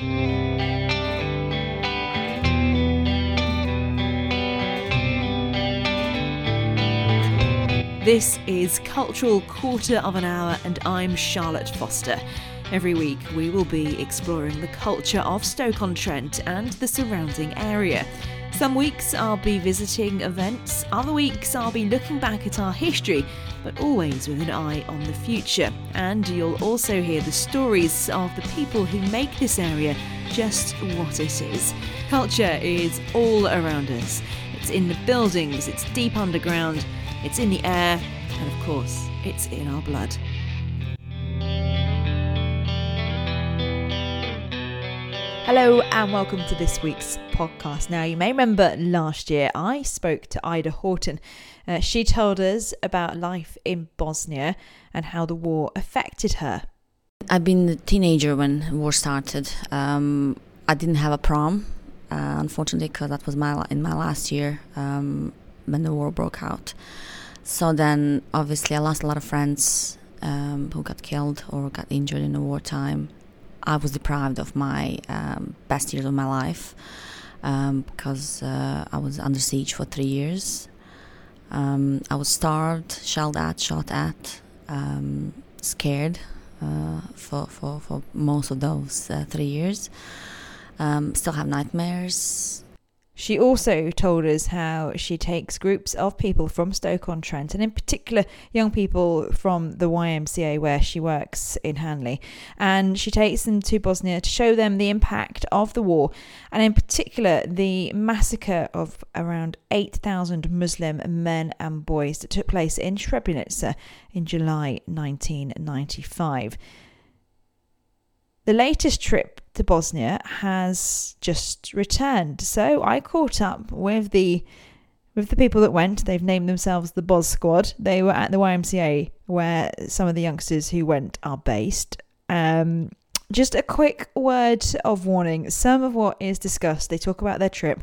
This is Cultural Quarter of an Hour, and I'm Charlotte Foster. Every week, we will be exploring the culture of Stoke-on-Trent and the surrounding area. Some weeks I'll be visiting events, other weeks I'll be looking back at our history, but always with an eye on the future. And you'll also hear the stories of the people who make this area just what it is. Culture is all around us. It's in the buildings, it's deep underground, it's in the air, and of course, it's in our blood. Hello, and welcome to this week's podcast. Now, you may remember last year I spoke to Aida Horton. Uh, she told us about life in Bosnia and how the war affected her. I've been a teenager when war started. Um, I didn't have a prom, uh, unfortunately, because that was my in my last year um, when the war broke out. So then, obviously, I lost a lot of friends um, who got killed or got injured in the wartime. I was deprived of my um, best years of my life um, because uh, I was under siege for three years. Um, I was starved, shelled at, shot at, um, scared uh, for, for, for most of those uh, three years. Um, still have nightmares. She also told us how she takes groups of people from Stoke-on-Trent, and in particular young people from the YMCA where she works in Hanley, and she takes them to Bosnia to show them the impact of the war, and in particular the massacre of around 8,000 Muslim men and boys that took place in Srebrenica in July 1995. The latest trip to Bosnia has just returned, so I caught up with the with the people that went. They've named themselves the Bos Squad. They were at the YMCA where some of the youngsters who went are based. Um, just a quick word of warning: some of what is discussed, they talk about their trip.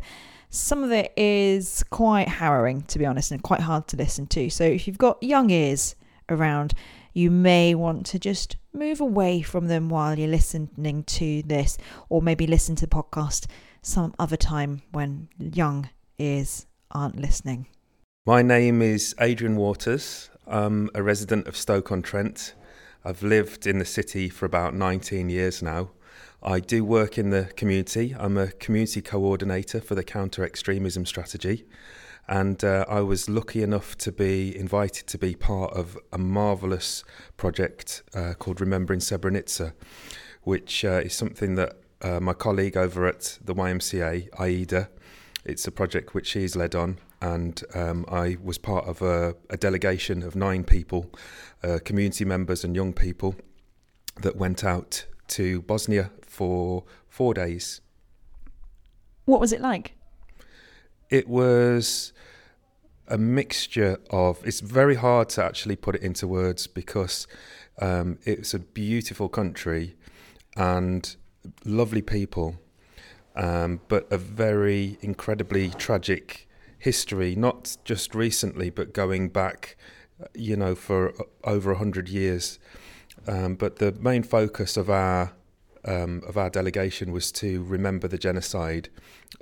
Some of it is quite harrowing, to be honest, and quite hard to listen to. So if you've got young ears around, you may want to just move away from them while you're listening to this, or maybe listen to the podcast some other time when young ears aren't listening. My name is Adrian Waters. I'm a resident of Stoke on Trent. I've lived in the city for about 19 years now. I do work in the community. I'm a community coordinator for the counter extremism strategy and uh, I was lucky enough to be invited to be part of a marvelous project uh, called Remembering Srebrenica, which uh, is something that uh, my colleague over at the YMCA, Aida, it's a project which she's led on, and um, I was part of a, a delegation of nine people, uh, community members and young people, that went out to Bosnia for four days. What was it like? It was a mixture of. It's very hard to actually put it into words because um, it's a beautiful country and lovely people, um, but a very incredibly tragic history. Not just recently, but going back, you know, for over a hundred years. Um, but the main focus of our um, of our delegation was to remember the genocide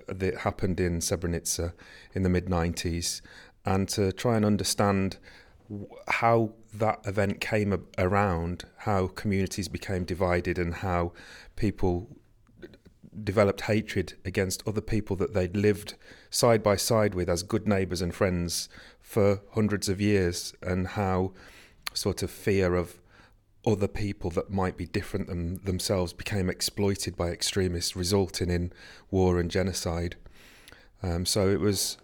that happened in Srebrenica in the mid 90s and to try and understand how that event came around, how communities became divided, and how people developed hatred against other people that they'd lived side by side with as good neighbours and friends for hundreds of years, and how sort of fear of other people that might be different than themselves became exploited by extremists, resulting in war and genocide. Um, so it was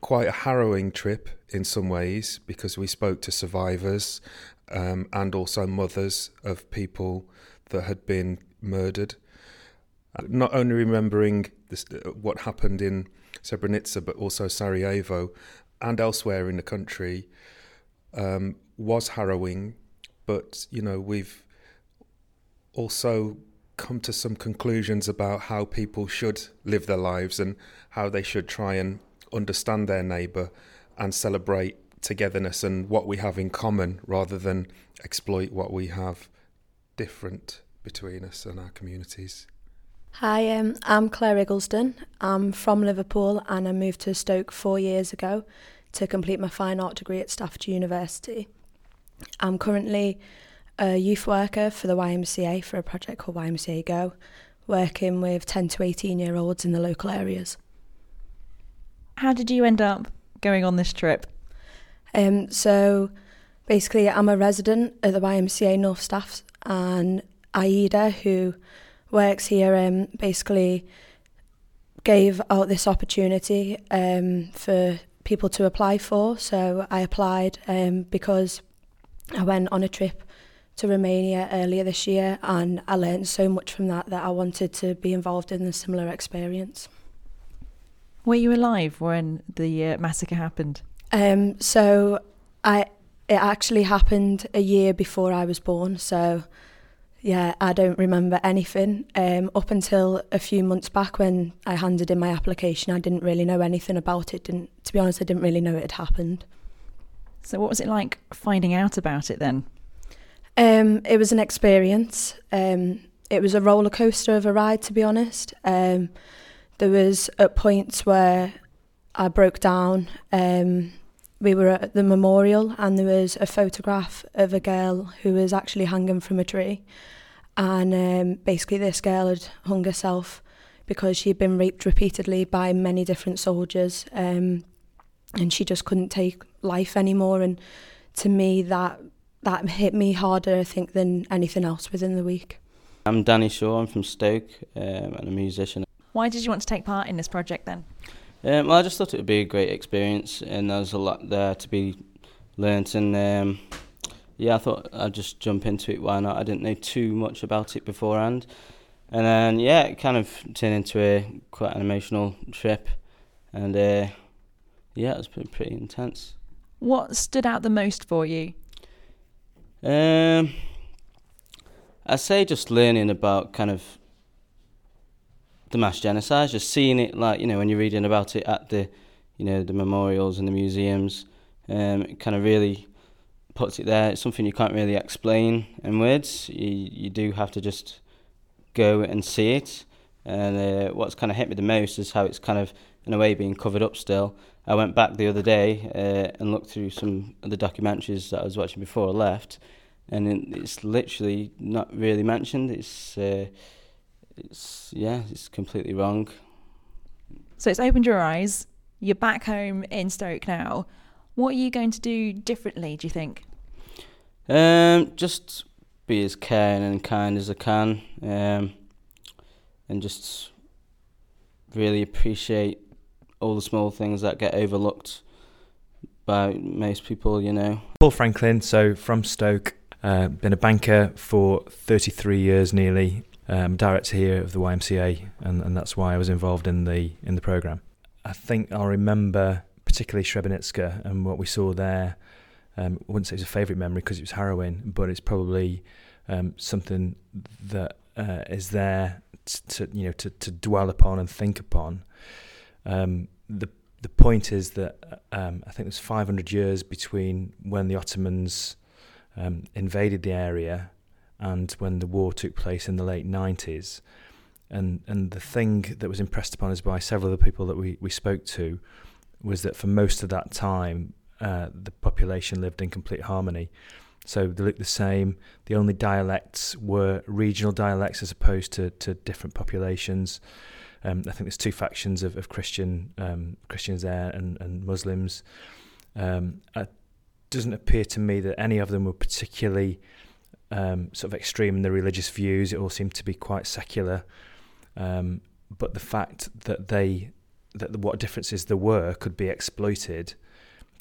quite a harrowing trip in some ways because we spoke to survivors um, and also mothers of people that had been murdered. Not only remembering this, what happened in Srebrenica, but also Sarajevo and elsewhere in the country um, was harrowing but you know we've also come to some conclusions about how people should live their lives and how they should try and understand their neighbour and celebrate togetherness and what we have in common rather than exploit what we have different between us and our communities. Hi, um, I'm Claire Iggleston. I'm from Liverpool and I moved to Stoke four years ago to complete my fine art degree at Staffordshire University. I'm currently a youth worker for the YMCA for a project called YMCA Go, working with 10 to 18 year olds in the local areas. How did you end up going on this trip? Um, so basically, I'm a resident at the YMCA North Staffs, and Aida, who works here, um, basically gave out this opportunity um, for people to apply for. So I applied um, because I went on a trip to Romania earlier this year and I learned so much from that that I wanted to be involved in a similar experience. Were you alive when the uh, massacre happened? Um, so I it actually happened a year before I was born. So yeah, I don't remember anything. Um, up until a few months back when I handed in my application, I didn't really know anything about it. Didn't to be honest, I didn't really know it had happened. So what was it like finding out about it then? Um, it was an experience. Um, it was a roller coaster of a ride, to be honest. Um, there was at points where I broke down. Um, we were at the memorial, and there was a photograph of a girl who was actually hanging from a tree, and um, basically this girl had hung herself because she had been raped repeatedly by many different soldiers, um, and she just couldn't take life anymore. And to me, that that hit me harder, I think, than anything else within the week. I'm Danny Shaw. I'm from Stoke. Um, I'm a musician. Why did you want to take part in this project then? Um, well, I just thought it would be a great experience, and there was a lot there to be learnt. And um, yeah, I thought I'd just jump into it. Why not? I didn't know too much about it beforehand, and then yeah, it kind of turned into a quite an emotional trip, and uh, yeah, it was pretty, pretty intense. What stood out the most for you? Um, I say just learning about kind of the mass genocide, just seeing it like you know when you're reading about it at the you know the memorials and the museums, um, it kind of really puts it there. It's something you can't really explain in words. You you do have to just go and see it. And uh, what's kind of hit me the most is how it's kind of in a way being covered up still. I went back the other day uh, and looked through some of the documentaries that I was watching before I left, and it's literally not really mentioned. It's uh, it's yeah, it's completely wrong. So it's opened your eyes. You're back home in Stoke now. What are you going to do differently? Do you think? Um, just be as caring and kind as I can, um, and just really appreciate all the small things that get overlooked by most people. You know. Paul Franklin, so from Stoke, uh, been a banker for 33 years nearly um, director here of the YMCA, and, and that's why I was involved in the in the program. I think I'll remember particularly Srebrenica and what we saw there. Um, I wouldn't say it's a favourite memory because it was harrowing, but it's probably um, something that uh, is there to, to, you know to, to dwell upon and think upon. Um, the the point is that um, I think there's 500 years between when the Ottomans um, invaded the area and when the war took place in the late 90s. And, and the thing that was impressed upon us by several of the people that we, we spoke to was that for most of that time, uh, the population lived in complete harmony. So they looked the same. The only dialects were regional dialects as opposed to, to different populations. Um, I think there's two factions of, of Christian um, Christians there and, and Muslims. Um, it doesn't appear to me that any of them were particularly um, sort of extreme in their religious views. It all seemed to be quite secular. Um, but the fact that they that the, what differences there were could be exploited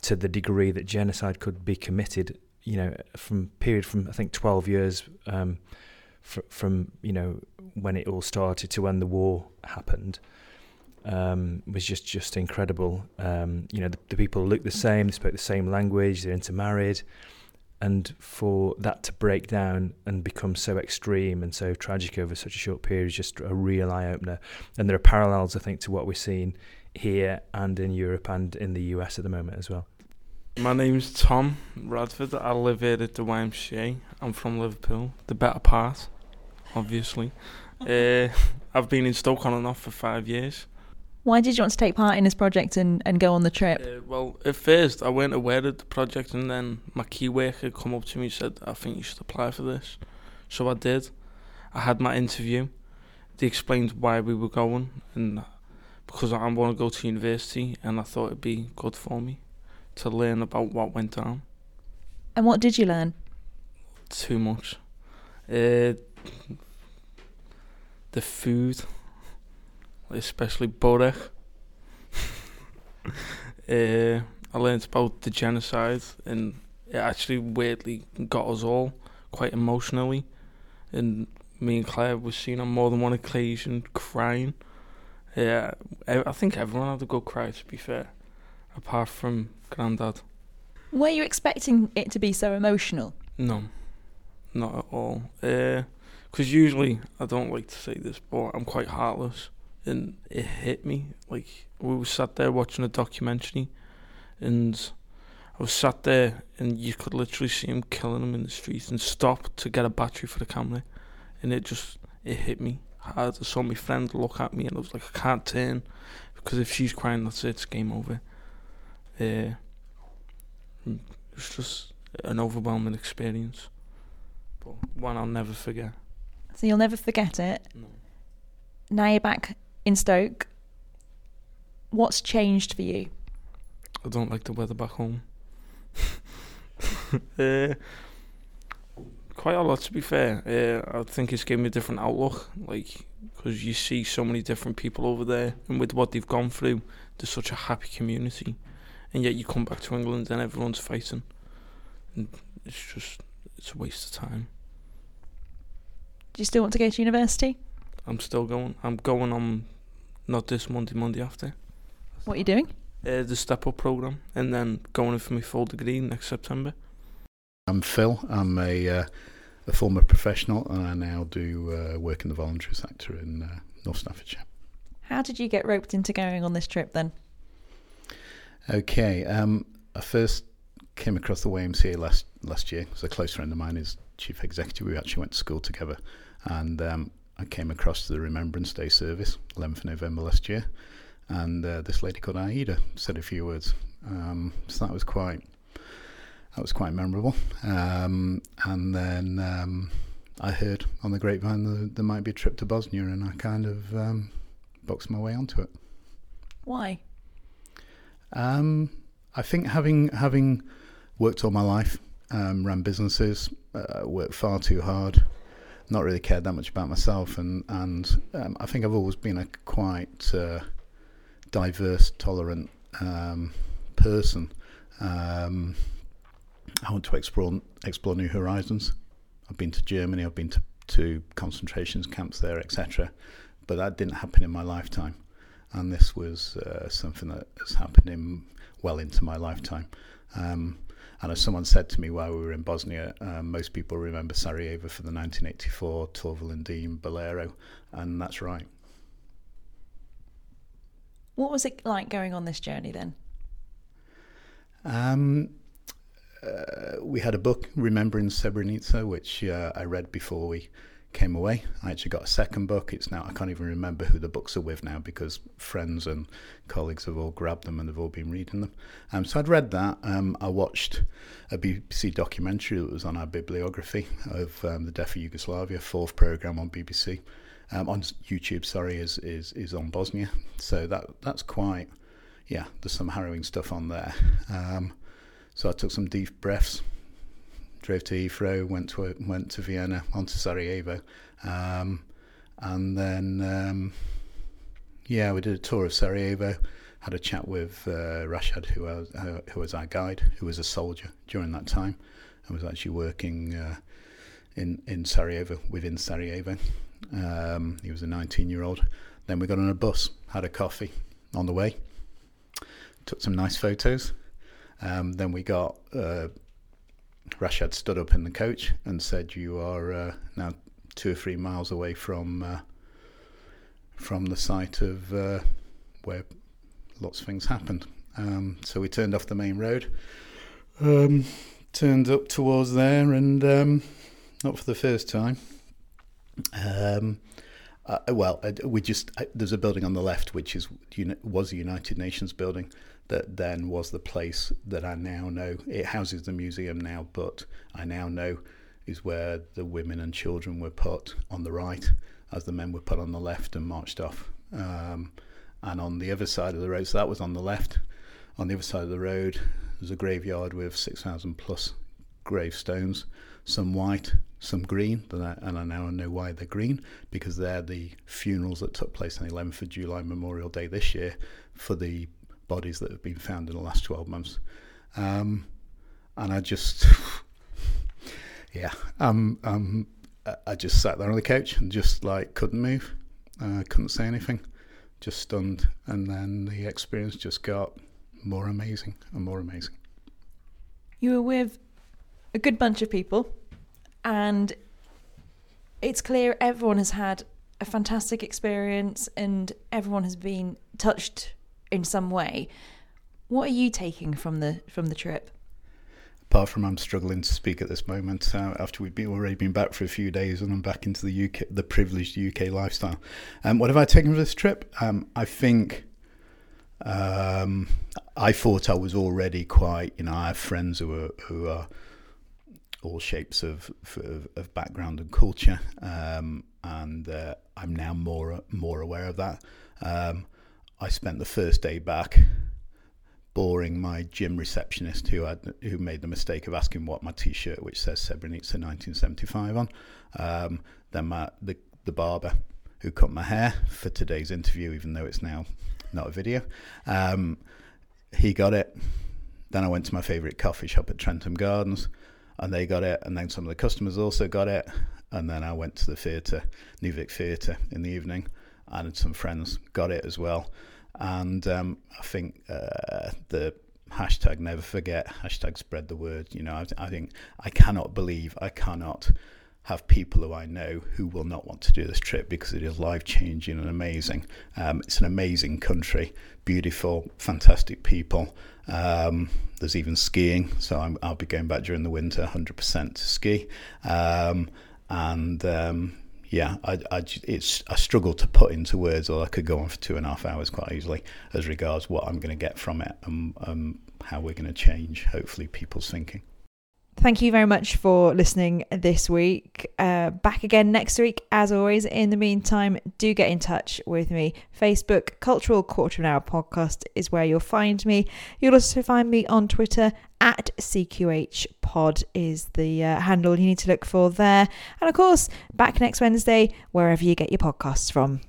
to the degree that genocide could be committed, you know, from period from I think 12 years um, fr- from you know when it all started to when the war happened. Um, was just just incredible. Um, you know, the, the people looked the same, they spoke the same language, they're intermarried and for that to break down and become so extreme and so tragic over such a short period is just a real eye opener. And there are parallels, I think, to what we're seeing here and in Europe and in the US at the moment as well. My name's Tom Radford. I live here at the YMCA. I'm from Liverpool, the better part, obviously. uh, I've been in Stoke on and off for five years. Why did you want to take part in this project and, and go on the trip? Uh, well, at first I weren't aware of the project, and then my key worker come up to me and said, "I think you should apply for this." So I did. I had my interview. They explained why we were going, and because I want to go to university, and I thought it'd be good for me to learn about what went down. And what did you learn? Too much. Uh, the food, especially Borek. uh, I learned about the genocide, and it actually weirdly got us all quite emotionally. And me and Claire were seen on more than one occasion crying. Yeah, I I think everyone had a good cry. To be fair, apart from Grandad. Were you expecting it to be so emotional? No, not at all. Uh, because usually I don't like to say this, but I'm quite heartless, and it hit me. Like we were sat there watching a documentary, and I was sat there, and you could literally see him killing them in the streets, and stop to get a battery for the camera, and it just it hit me hard. I saw my friend look at me, and I was like, I can't turn, because if she's crying, that's it. It's game over. Uh, it's just an overwhelming experience, but one I'll never forget. So you'll never forget it. No. Now you're back in Stoke. What's changed for you? I don't like the weather back home. uh, quite a lot, to be fair. Uh, I think it's given me a different outlook, like because you see so many different people over there, and with what they've gone through, there's such a happy community, and yet you come back to England and everyone's fighting, and it's just it's a waste of time. Do you still want to go to university? I'm still going. I'm going on, not this Monday, Monday after. What are you doing? Uh, the step up program, and then going in for my full degree next September. I'm Phil. I'm a, uh, a former professional and I now do uh, work in the voluntary sector in uh, North Staffordshire. How did you get roped into going on this trip then? Okay, um, I first came across the YMCA last last year. So a close friend of mine is chief executive. We actually went to school together, and um, I came across the Remembrance Day service, 11th of November last year, and uh, this lady called Aida said a few words. Um, so that was quite that was quite memorable. Um, and then um, I heard on the grapevine that there might be a trip to Bosnia, and I kind of um, boxed my way onto it. Why? Um, I think having having worked all my life, um, ran businesses, uh, worked far too hard, not really cared that much about myself, and and um, I think I've always been a quite uh, diverse, tolerant um, person. Um, I want to explore explore new horizons. I've been to Germany. I've been to, to concentration camps there, etc. But that didn't happen in my lifetime, and this was uh, something that has happened in well into my lifetime. Um, and as someone said to me while we were in Bosnia, um, most people remember Sarajevo for the 1984 Torvill and Dean Bolero, and that's right. What was it like going on this journey then? Um, uh, we had a book, Remembering Srebrenica, which uh, I read before we came away. I actually got a second book. It's now I can't even remember who the books are with now because friends and colleagues have all grabbed them and they've all been reading them. Um, so I'd read that. Um, I watched a BBC documentary that was on our bibliography of um, the death of Yugoslavia, fourth program on BBC. Um, on YouTube, sorry, is, is is on Bosnia. So that that's quite, yeah. There's some harrowing stuff on there. Um, so I took some deep breaths, drove to Heathrow, went to went to Vienna, on to Sarajevo, um, and then um, yeah, we did a tour of Sarajevo. Had a chat with uh, Rashad, who was, uh, who was our guide, who was a soldier during that time, and was actually working uh, in in Sarajevo within Sarajevo. Um, he was a 19 year old. Then we got on a bus, had a coffee on the way, took some nice photos. Um, then we got uh, Rashad stood up in the coach and said, "You are uh, now two or three miles away from uh, from the site of uh, where lots of things happened." Um, so we turned off the main road, um, turned up towards there, and um, not for the first time. Um, Uh, well, uh, we just uh, there's a building on the left which is was a United Nations building that then was the place that I now know. It houses the museum now, but I now know is where the women and children were put on the right, as the men were put on the left and marched off. Um, and on the other side of the road, so that was on the left. On the other side of the road, there's a graveyard with 6,000 plus gravestones, some white, some green, and I now know why they're green because they're the funerals that took place on the 11th of July, Memorial Day this year, for the bodies that have been found in the last 12 months. Um, and I just, yeah, um, um, I just sat there on the couch and just like couldn't move, uh, couldn't say anything, just stunned. And then the experience just got more amazing and more amazing. You were with a good bunch of people, and it's clear everyone has had a fantastic experience and everyone has been touched in some way. What are you taking from the from the trip? Apart from I'm struggling to speak at this moment uh, after we've been, already been back for a few days and I'm back into the UK, the privileged UK lifestyle. Um, what have I taken from this trip? Um, I think um, I thought I was already quite, you know, I have friends who are who are all shapes of of, of background and culture, um, and uh, I'm now more more aware of that. Um, I spent the first day back boring my gym receptionist who had who made the mistake of asking what my t-shirt which says Srebrenica 1975 on. Um, then my the, the barber who cut my hair for today's interview even though it's now not a video. Um, he got it. Then I went to my favourite coffee shop at Trentham Gardens and they got it. And then some of the customers also got it. And then I went to the theatre New Vic Theatre in the evening and some friends got it as well. And um, I think uh, the hashtag never forget, hashtag spread the word. You know, I, I think I cannot believe, I cannot have people who I know who will not want to do this trip because it is life changing and amazing. Um, it's an amazing country, beautiful, fantastic people. Um, there's even skiing, so i will be going back during the winter 100% to ski. Um, and um, yeah, I, I, it's struggle to put into words, or I could go on for two and a half hours quite easily as regards what I'm going to get from it and um, how we're going to change, hopefully, people's thinking. Thank you very much for listening this week. Uh, back again next week, as always. In the meantime, do get in touch with me. Facebook, Cultural Quarter of an Hour Podcast is where you'll find me. You'll also find me on Twitter at CQH Pod is the uh, handle you need to look for there. And of course, back next Wednesday, wherever you get your podcasts from.